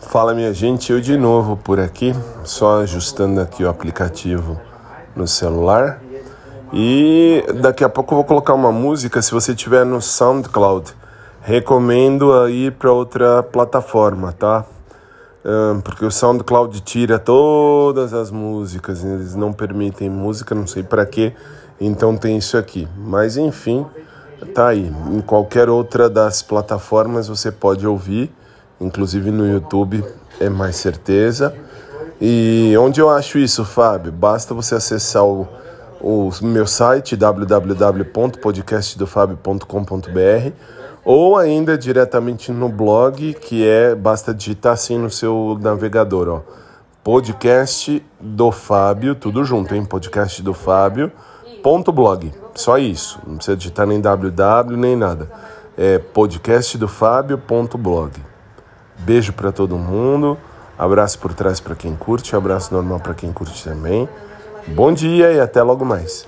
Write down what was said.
Fala minha gente, eu de novo por aqui, só ajustando aqui o aplicativo no celular. E daqui a pouco eu vou colocar uma música, se você tiver no SoundCloud, recomendo aí para outra plataforma, tá? porque o SoundCloud tira todas as músicas, eles não permitem música, não sei para quê, então tem isso aqui. Mas enfim, tá aí. Em qualquer outra das plataformas você pode ouvir, inclusive no YouTube é mais certeza. E onde eu acho isso, Fábio? Basta você acessar o, o meu site www.podcastdofabio.com.br ou ainda diretamente no blog, que é basta digitar assim no seu navegador, ó. Podcast do Fábio, tudo junto, hein? Podcast do Fábio. Ponto blog. Só isso. Não precisa digitar nem www nem nada. É podcast do Fábio. Ponto blog. Beijo para todo mundo. Abraço por trás para quem curte, abraço normal para quem curte também. Bom dia e até logo mais.